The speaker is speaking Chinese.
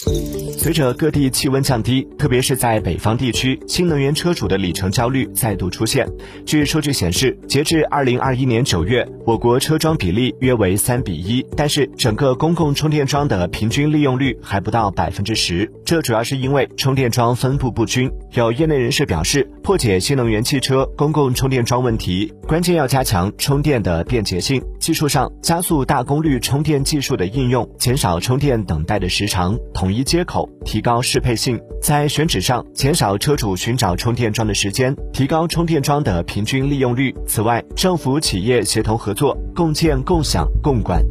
随着各地气温降低，特别是在北方地区，新能源车主的里程焦虑再度出现。据数据显示，截至二零二一年九月，我国车桩比例约为三比一，但是整个公共充电桩的平均利用率还不到百分之十。这主要是因为充电桩分布不均。有业内人士表示，破解新能源汽车公共充电桩问题，关键要加强充电的便捷性。技术上，加速大功率充电技术的应用，减少充电等待的时长，同统一接口。提高适配性，在选址上减少车主寻找充电桩的时间，提高充电桩的平均利用率。此外，政府企业协同合作，共建、共享、共管。